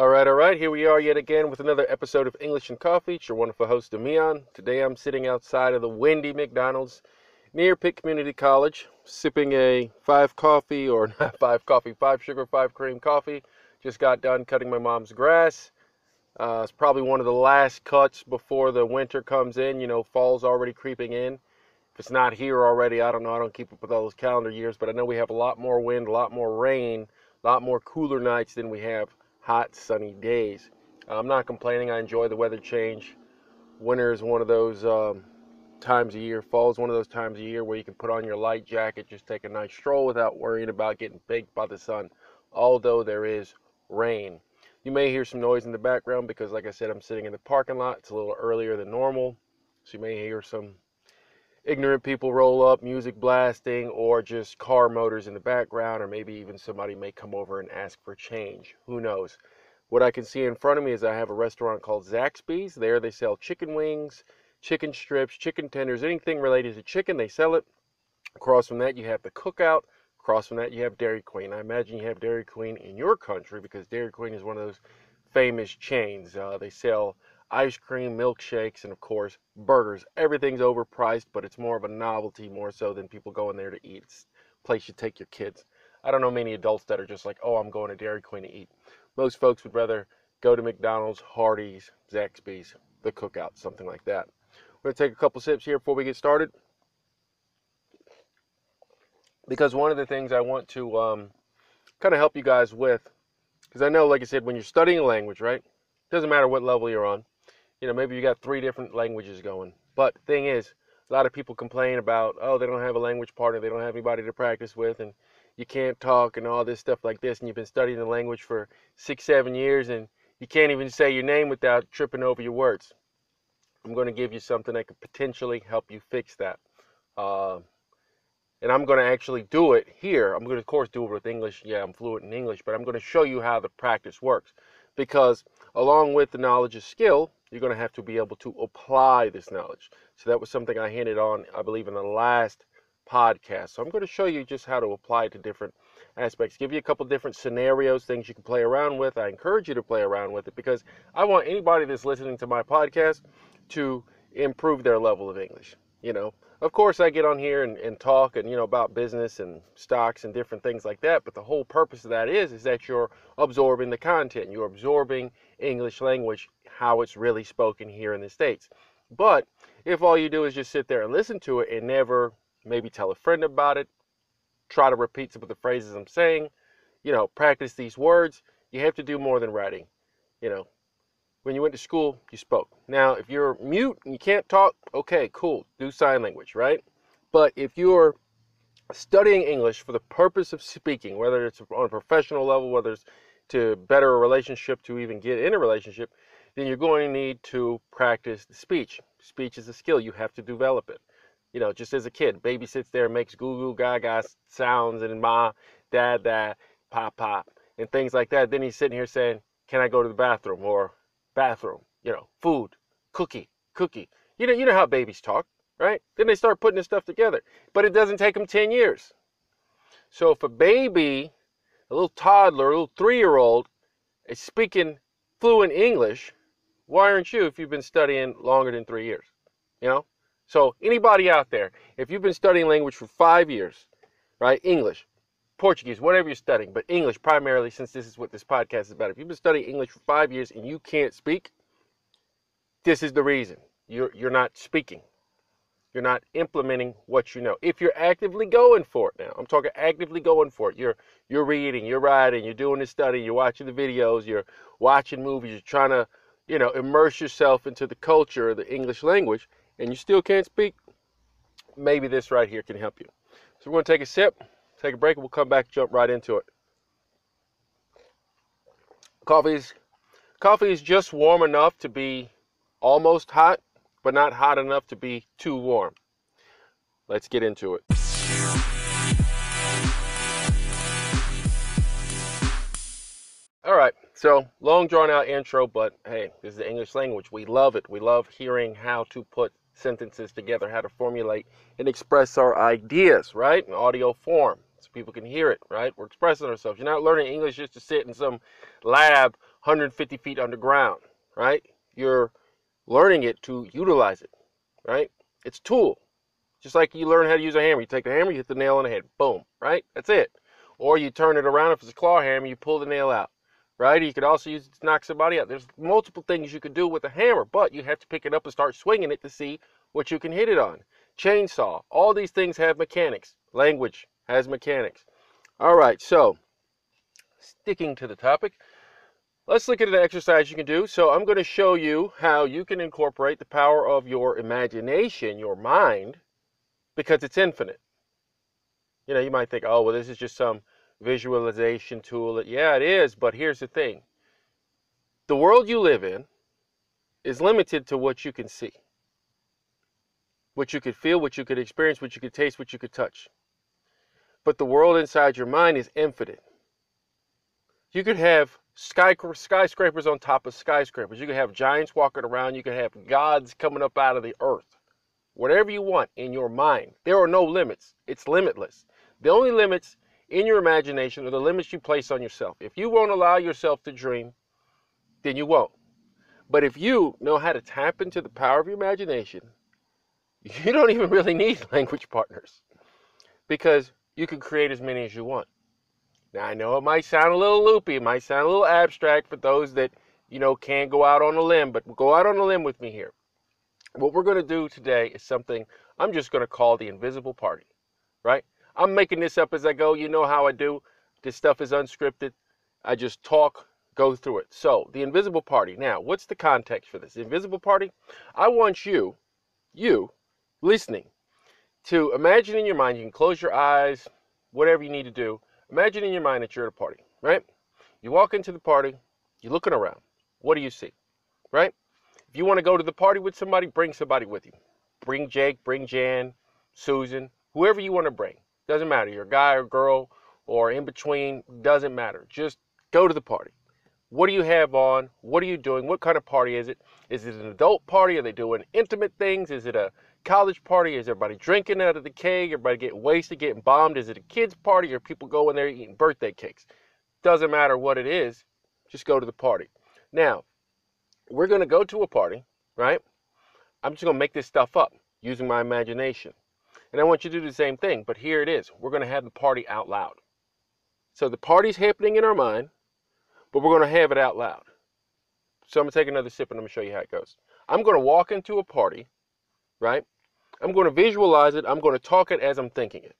All right, all right. Here we are yet again with another episode of English and Coffee. It's your wonderful host, Demian. Today I'm sitting outside of the Wendy McDonald's near Pitt Community College, sipping a five coffee or not five coffee, five sugar, five cream coffee. Just got done cutting my mom's grass. Uh, it's probably one of the last cuts before the winter comes in. You know, fall's already creeping in. If it's not here already, I don't know. I don't keep up with all those calendar years, but I know we have a lot more wind, a lot more rain, a lot more cooler nights than we have hot, sunny days. I'm not complaining. I enjoy the weather change. Winter is one of those um, times a year. Fall is one of those times a year where you can put on your light jacket, just take a nice stroll without worrying about getting baked by the sun, although there is rain. You may hear some noise in the background because, like I said, I'm sitting in the parking lot. It's a little earlier than normal, so you may hear some ignorant people roll up, music blasting, or just car motors in the background, or maybe even somebody may come over and ask for change. Who knows? What I can see in front of me is I have a restaurant called Zaxby's. There they sell chicken wings, chicken strips, chicken tenders, anything related to chicken, they sell it. Across from that, you have the cookout. Across from that, you have Dairy Queen. I imagine you have Dairy Queen in your country because Dairy Queen is one of those famous chains. Uh, they sell ice cream, milkshakes, and of course, burgers. Everything's overpriced, but it's more of a novelty more so than people going there to eat. It's a place you take your kids. I don't know many adults that are just like, oh, I'm going to Dairy Queen to eat. Most folks would rather go to McDonald's, Hardee's, Zaxby's, the cookout, something like that. We're going to take a couple sips here before we get started. Because one of the things I want to um, kind of help you guys with, because I know, like I said, when you're studying a language, right? Doesn't matter what level you're on. You know, maybe you got three different languages going. But thing is, a lot of people complain about, oh, they don't have a language partner, they don't have anybody to practice with, and you can't talk and all this stuff like this, and you've been studying the language for six, seven years, and you can't even say your name without tripping over your words. I'm going to give you something that could potentially help you fix that. Uh, and I'm going to actually do it here. I'm going to, of course, do it with English. Yeah, I'm fluent in English, but I'm going to show you how the practice works. Because along with the knowledge of skill, you're going to have to be able to apply this knowledge. So that was something I hinted on, I believe, in the last podcast. So I'm going to show you just how to apply it to different aspects, give you a couple different scenarios, things you can play around with. I encourage you to play around with it because I want anybody that's listening to my podcast to improve their level of English. You know, of course, I get on here and, and talk and you know about business and stocks and different things like that. But the whole purpose of that is is that you're absorbing the content. You're absorbing English language, how it's really spoken here in the states. But if all you do is just sit there and listen to it and never maybe tell a friend about it, try to repeat some of the phrases I'm saying, you know, practice these words, you have to do more than writing. You know, when you went to school, you spoke. Now, if you're mute and you can't talk, okay, cool, do sign language, right? But if you're studying English for the purpose of speaking, whether it's on a professional level, whether it's to better a relationship, to even get in a relationship, then you're going to need to practice speech. Speech is a skill, you have to develop it. You know, just as a kid, baby sits there and makes goo goo gaga sounds and ma, dad, dad, pop, pop, and things like that. Then he's sitting here saying, Can I go to the bathroom? Or bathroom, you know, food, cookie, cookie. You know, you know how babies talk, right? Then they start putting this stuff together. But it doesn't take them 10 years. So if a baby, a little toddler, a little three-year-old is speaking fluent English, why aren't you if you've been studying longer than three years? You know? So anybody out there, if you've been studying language for five years, right? English, Portuguese, whatever you're studying, but English primarily, since this is what this podcast is about. If you've been studying English for five years and you can't speak, this is the reason. You're, you're not speaking. You're not implementing what you know. If you're actively going for it now, I'm talking actively going for it. You're you're reading, you're writing, you're doing the study, you're watching the videos, you're watching movies, you're trying to, you know, immerse yourself into the culture of the English language, and you still can't speak, maybe this right here can help you. So we're going to take a sip take a break and we'll come back jump right into it. Coffee's coffee is just warm enough to be almost hot, but not hot enough to be too warm. Let's get into it. All right, so long drawn out intro, but hey, this is the English language. We love it. We love hearing how to put sentences together, how to formulate and express our ideas, right? In audio form so people can hear it, right? We're expressing ourselves. You're not learning English just to sit in some lab 150 feet underground, right? You're learning it to utilize it, right? It's a tool. Just like you learn how to use a hammer. You take the hammer, you hit the nail on the head. Boom, right? That's it. Or you turn it around if it's a claw hammer, you pull the nail out, right? You could also use it to knock somebody out. There's multiple things you could do with a hammer, but you have to pick it up and start swinging it to see what you can hit it on. Chainsaw, all these things have mechanics. Language has mechanics. All right, so sticking to the topic, let's look at an exercise you can do. So I'm going to show you how you can incorporate the power of your imagination, your mind, because it's infinite. You know, you might think, oh, well, this is just some visualization tool. Yeah, it is, but here's the thing. The world you live in is limited to what you can see, what you could feel, what you could experience, what you could taste, what you could touch. But the world inside your mind is infinite. You could have sky, skyscrapers on top of skyscrapers. You could have giants walking around. You could have gods coming up out of the earth. Whatever you want in your mind. There are no limits. It's limitless. The only limits in your imagination are the limits you place on yourself. If you won't allow yourself to dream, then you won't. But if you know how to tap into the power of your imagination, you don't even really need language partners because you can create as many as you want. Now, I know it might sound a little loopy, it might sound a little abstract for those that, you know, can't go out on a limb, but go out on a limb with me here. What we're going to do today is something I'm just going to call the invisible party, right? I'm making this up as I go. You know how I do. This stuff is unscripted. I just talk, go through it. So, the invisible party. Now, what's the context for this? The invisible party? I want you, you, listening, to imagine in your mind, you can close your eyes, whatever you need to do Imagine in your mind that you're at a party, right? You walk into the party, you're looking around. What do you see, right? If you want to go to the party with somebody, bring somebody with you. Bring Jake, bring Jan, Susan, whoever you want to bring. Doesn't matter. You're a guy or girl or in between, doesn't matter. Just go to the party. What do you have on? What are you doing? What kind of party is it? Is it an adult party? Are they doing intimate things? Is it a college party? Is everybody drinking out of the keg? Everybody getting wasted, getting bombed? Is it a kids' party or people going there eating birthday cakes? Doesn't matter what it is, just go to the party. Now, we're going to go to a party, right? I'm just going to make this stuff up using my imagination. And I want you to do the same thing, but here it is. We're going to have the party out loud. So the party's happening in our mind, but we're going to have it out loud. So I'm going to take another sip and I'm going to show you how it goes. I'm going to walk into a party right? I'm going to visualize it. I'm going to talk it as I'm thinking it.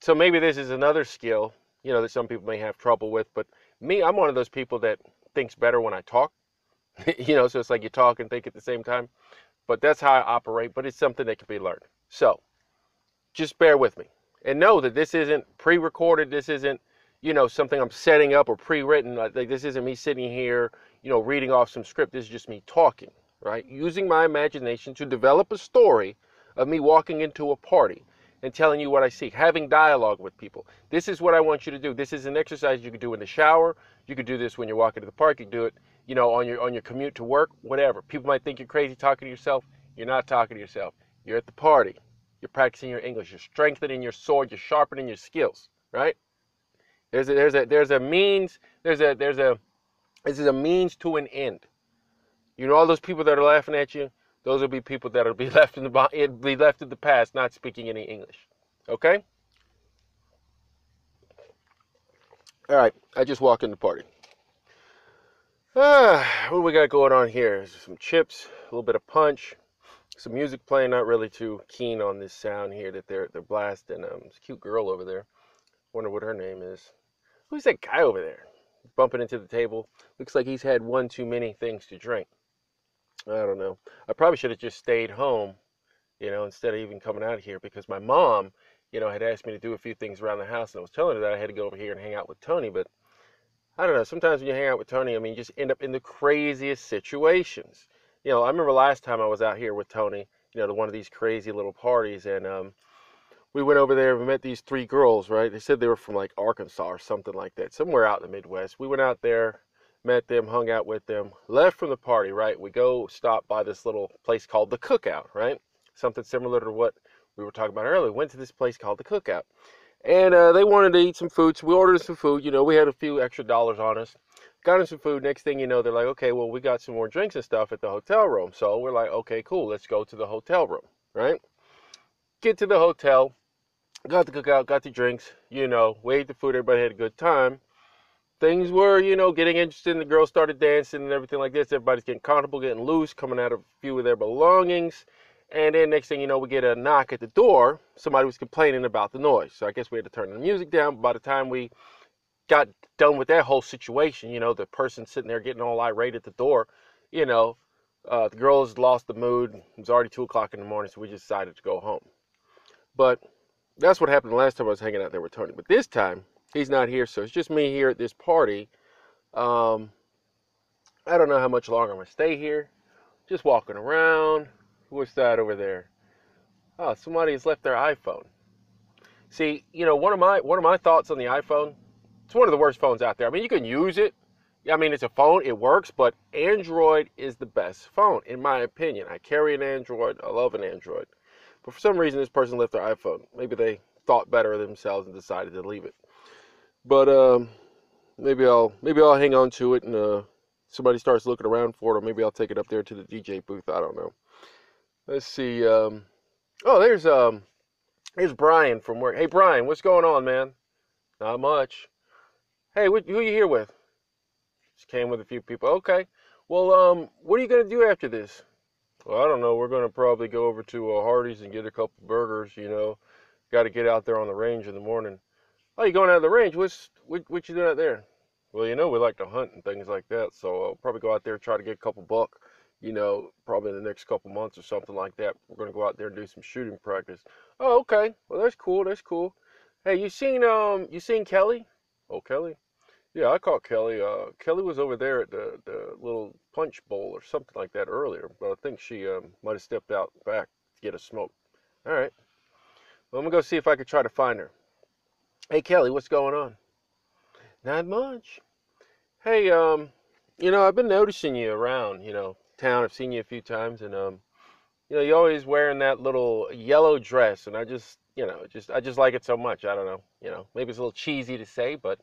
So maybe this is another skill, you know, that some people may have trouble with. But me, I'm one of those people that thinks better when I talk. you know, so it's like you talk and think at the same time. But that's how I operate. But it's something that can be learned. So just bear with me and know that this isn't pre-recorded. This isn't, you know, something I'm setting up or pre-written. Like this isn't me sitting here, you know, reading off some script. This is just me talking right? Using my imagination to develop a story of me walking into a party and telling you what I see, having dialogue with people. This is what I want you to do. This is an exercise you can do in the shower. You could do this when you're walking to the park. You do it, you know, on your on your commute to work, whatever. People might think you're crazy talking to yourself. You're not talking to yourself. You're at the party. You're practicing your English. You're strengthening your sword. You're sharpening your skills, right? There's a there's a there's a means. There's a there's a this is a means to an end. You know all those people that are laughing at you? Those will be people that'll be left in the be left in the past, not speaking any English. Okay? All right, I just walked in the party. Ah, what do we got going on here? Some chips, a little bit of punch, some music playing. Not really too keen on this sound here that they're they're blasting. Um, this cute girl over there. Wonder what her name is. Who's that guy over there? Bumping into the table. Looks like he's had one too many things to drink. I don't know. I probably should have just stayed home, you know, instead of even coming out here because my mom, you know, had asked me to do a few things around the house and I was telling her that I had to go over here and hang out with Tony, but I don't know. Sometimes when you hang out with Tony, I mean, you just end up in the craziest situations. You know, I remember last time I was out here with Tony, you know, to one of these crazy little parties and um we went over there and we met these three girls, right? They said they were from like Arkansas or something like that, somewhere out in the Midwest. We went out there met them, hung out with them, left from the party, right? We go stop by this little place called the Cookout, right? Something similar to what we were talking about earlier. Went to this place called the Cookout. And uh, they wanted to eat some food, so we ordered some food. You know, we had a few extra dollars on us. got him some food. Next thing you know, they're like, okay, well, we got some more drinks and stuff at the hotel room. So we're like, okay, cool, let's go to the hotel room, right? Get to the hotel, got the cookout, got the drinks, you know, we ate the food, everybody had a good time. Things were, you know, getting interesting. The girls started dancing and everything like this. Everybody's getting comfortable, getting loose, coming out of a few of their belongings. And then next thing you know, we get a knock at the door. Somebody was complaining about the noise. So I guess we had to turn the music down. By the time we got done with that whole situation, you know, the person sitting there getting all irate at the door, you know, uh, the girls lost the mood. It was already two o'clock in the morning, so we just decided to go home. But that's what happened the last time I was hanging out there with Tony. But this time, he's not here, so it's just me here at this party. Um, I don't know how much longer I'm gonna stay here. Just walking around. What's that over there? Oh, somebody has left their iPhone. See, you know, one of my one of my thoughts on the iPhone, it's one of the worst phones out there. I mean, you can use it. I mean, it's a phone, it works, but Android is the best phone, in my opinion. I carry an Android, I love an Android. But for some reason, this person left their iPhone. Maybe they thought better of themselves and decided to leave it. But um, maybe I'll maybe I'll hang on to it and uh, somebody starts looking around for it, or maybe I'll take it up there to the DJ booth. I don't know. Let's see. Um, oh, there's um, there's Brian from work. Hey, Brian, what's going on, man? Not much. Hey, what, who you here with? Just came with a few people. Okay. Well, um, what are you gonna do after this? Well, I don't know. We're gonna probably go over to uh, Hardee's and get a couple burgers. You know, got to get out there on the range in the morning. Oh, you going out of the range? What's what, what you doing out there? Well, you know, we like to hunt and things like that. So I'll probably go out there try to get a couple buck you know, probably in the next couple months or something like that. We're gonna go out there and do some shooting practice. Oh, okay. Well, that's cool. That's cool. Hey, you seen um, you seen Kelly? Oh, Kelly. Yeah, I caught Kelly. Uh, Kelly was over there at the the little punch bowl or something like that earlier, but I think she um, might have stepped out back to get a smoke. All right. Well, I'm gonna go see if I can try to find her. Hey, Kelly, what's going on? Not much. Hey, um, you know, I've been noticing you around. You know, town. I've seen you a few times, and um, you know, you're always wearing that little yellow dress, and I just, you know, just I just like it so much. I don't know, you know, maybe it's a little cheesy to say, but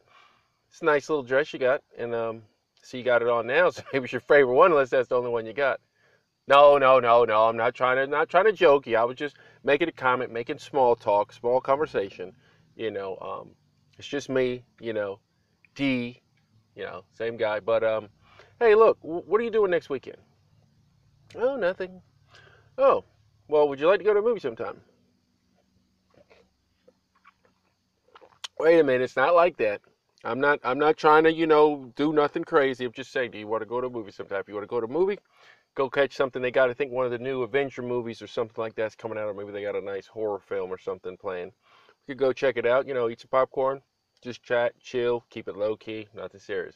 it's a nice little dress you got, and um, see you got it on now, so maybe it's your favorite one, unless that's the only one you got. No, no, no, no. I'm not trying to not trying to joke you. I was just making a comment, making small talk, small conversation. You know, um, it's just me. You know, D. You know, same guy. But um, hey, look, what are you doing next weekend? Oh, nothing. Oh, well, would you like to go to a movie sometime? Wait a minute, it's not like that. I'm not I'm not trying to, you know, do nothing crazy. I'm just saying, do you want to go to a movie sometime? If you want to go to a movie, go catch something they got. I think one of the new Avenger movies or something like that's coming out, or maybe they got a nice horror film or something playing. Could go check it out, you know, eat some popcorn, just chat, chill, keep it low key, nothing serious.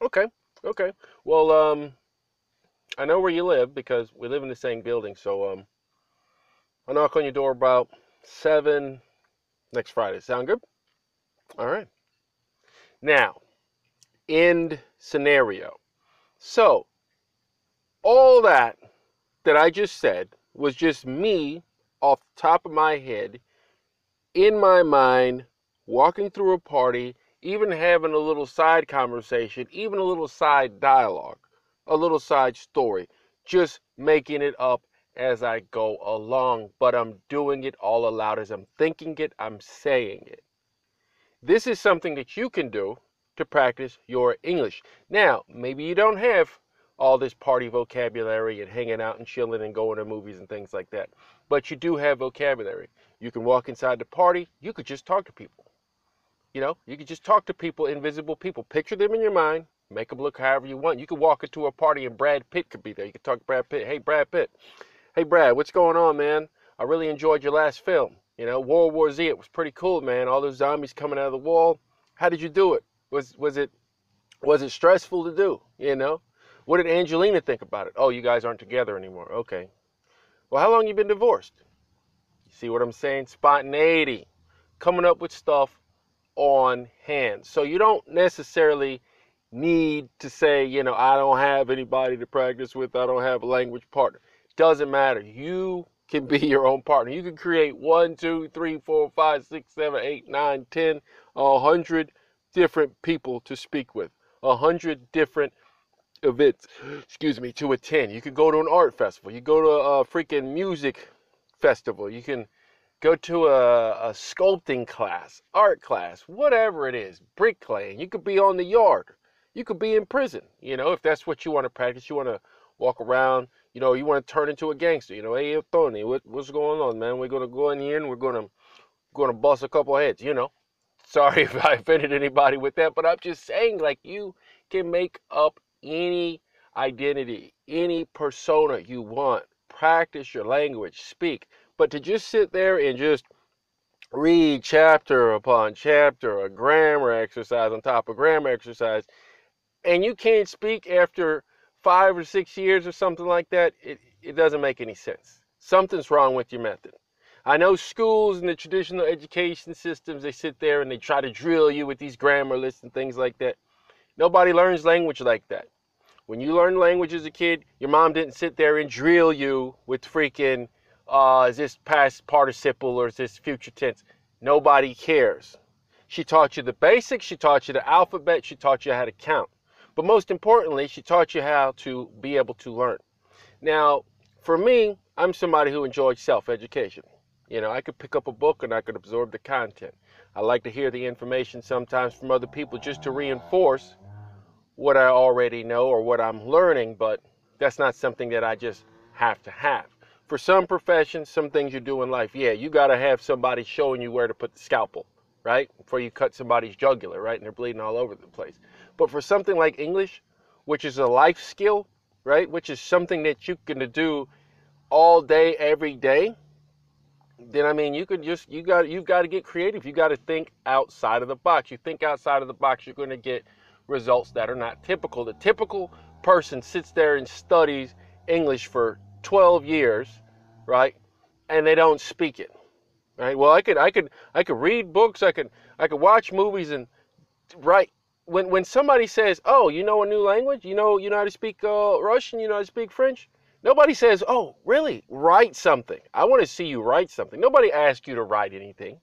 Okay, okay. Well, um, I know where you live because we live in the same building. So um, I'll knock on your door about seven next Friday. Sound good? All right. Now, end scenario. So, all that that I just said was just me off the top of my head, in my mind, walking through a party, even having a little side conversation, even a little side dialogue a little side story, just making it up as I go along, but I'm doing it all aloud as I'm thinking it, I'm saying it. This is something that you can do to practice your English. Now, maybe you don't have all this party vocabulary and hanging out and chilling and going to movies and things like that, but you do have vocabulary. You can walk inside the party, you could just talk to people. You know, you could just talk to people, invisible people. Picture them in your mind, Make them look however you want. You could walk into a party and Brad Pitt could be there. You could talk to Brad Pitt. Hey, Brad Pitt. Hey, Brad, what's going on, man? I really enjoyed your last film. You know, World War Z. It was pretty cool, man. All those zombies coming out of the wall. How did you do it? Was was it was it stressful to do? You know, what did Angelina think about it? Oh, you guys aren't together anymore. Okay. Well, how long you been divorced? You see what I'm saying? Spontaneity, coming up with stuff on hand. So you don't necessarily need to say, you know, I don't have anybody to practice with, I don't have a language partner. Doesn't matter. You can be your own partner. You can create one, two, three, four, five, six, seven, eight, nine, ten, a hundred different people to speak with. a hundred different events, excuse me, to attend. You could go to an art festival. You go to a freaking music festival. You can go to a, a sculpting class, art class, whatever it is, bricklaying. You could be on the yard. You could be in prison. You know, if that's what you want to practice, you want to walk around. You know, you want to turn into a gangster. You know, hey, Tony, what, what's going on, man? We're gonna go in here and we're gonna gonna bust a couple heads. You know, sorry if I offended anybody with that, but I'm just saying, like, you can make up any identity, any persona you want. Practice your language, speak. But to just sit there and just read chapter upon chapter, a grammar exercise on top of grammar exercise, and you can't speak after five or six years or something like that, it, it doesn't make any sense. Something's wrong with your method. I know schools and the traditional education systems, they sit there and they try to drill you with these grammar lists and things like that. Nobody learns language like that. When you learn language as a kid, your mom didn't sit there and drill you with freaking, uh, is this past participle or is this future tense? Nobody cares. She taught you the basics, she taught you the alphabet, she taught you how to count. But most importantly, she taught you how to be able to learn. Now, for me, I'm somebody who enjoys self education. You know, I could pick up a book and I could absorb the content. I like to hear the information sometimes from other people just to reinforce what I already know or what I'm learning, but that's not something that I just have to have. For some professions, some things you do in life, yeah, you got to have somebody showing you where to put the scalpel, right? Before you cut somebody's jugular, right? And they're bleeding all over the place. But for something like English, which is a life skill, right? Which is something that you can do all day, every day, then I mean you could just you got you've got to get creative. You got to think outside of the box. You think outside of the box, you're going to get results that are not typical. The typical person sits there and studies English for 12 years, right? And they don't speak it. Right? Well, I could I could I could read books, I could I could watch movies and write when when somebody says, "Oh, you know a new language? You know you know how to speak uh, Russian? You know how to speak French?" Nobody says, "Oh, really? Write something." I want to see you write something. Nobody asks you to write anything.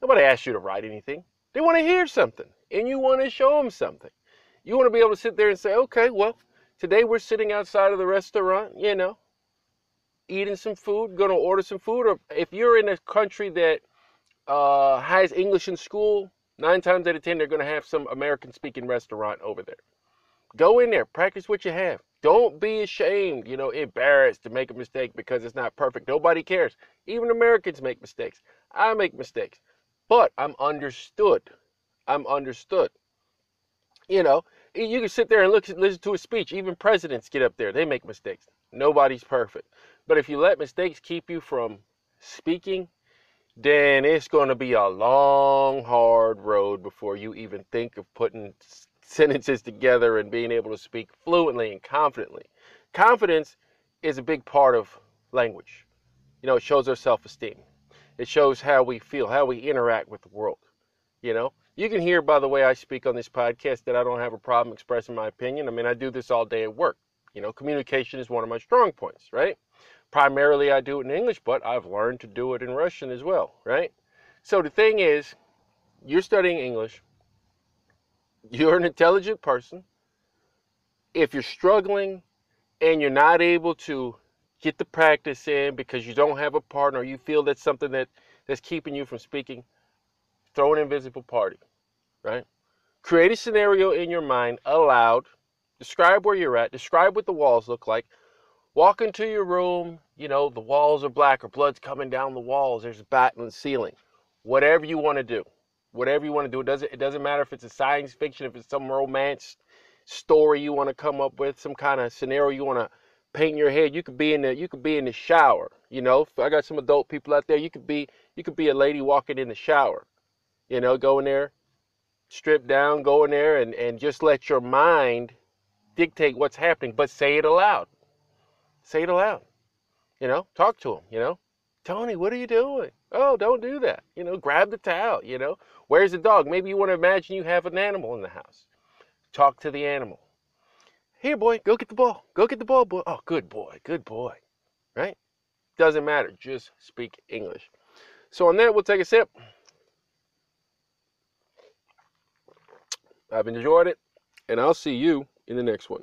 Nobody asks you to write anything. They want to hear something, and you want to show them something. You want to be able to sit there and say, "Okay, well, today we're sitting outside of the restaurant, you know, eating some food, going to order some food." Or if you're in a country that uh, has English in school, Nine times out of ten, they're going to have some American speaking restaurant over there. Go in there, practice what you have. Don't be ashamed, you know, embarrassed to make a mistake because it's not perfect. Nobody cares. Even Americans make mistakes. I make mistakes. But I'm understood. I'm understood. You know, you can sit there and look, listen to a speech. Even presidents get up there, they make mistakes. Nobody's perfect. But if you let mistakes keep you from speaking then it's going to be a long, hard road before you even think of putting sentences together and being able to speak fluently and confidently. Confidence is a big part of language. You know, it shows our self esteem, it shows how we feel, how we interact with the world. You know, you can hear by the way I speak on this podcast that I don't have a problem expressing my opinion. I mean, I do this all day at work. You know, communication is one of my strong points, right? primarily I do it in English, but I've learned to do it in Russian as well, right? So the thing is, you're studying English, you're an intelligent person. If you're struggling and you're not able to get the practice in because you don't have a partner, you feel that's something that, that's keeping you from speaking, throw an invisible party, right? Create a scenario in your mind aloud. Describe where you're at. Describe what the walls look like. Walk into your room, you know, the walls are black or blood's coming down the walls, there's a bat in the ceiling. Whatever you want to do. Whatever you want to do. It doesn't it doesn't matter if it's a science fiction, if it's some romance story you want to come up with, some kind of scenario you want to paint in your head. You could be in the you could be in the shower, you know. I got some adult people out there. You could be you could be a lady walking in the shower. You know, go in there, strip down, go in there and, and just let your mind dictate what's happening, but say it aloud. Say it aloud. You know, talk to him, you know. Tony, what are you doing? Oh, don't do that. You know, grab the towel, you know. Where's the dog? Maybe you want to imagine you have an animal in the house. Talk to the animal. Here, boy, go get the ball. Go get the ball, boy. Oh, good boy, good boy. Right? Doesn't matter. Just speak English. So on that, we'll take a sip. I've enjoyed it. and I'll see you in the next one.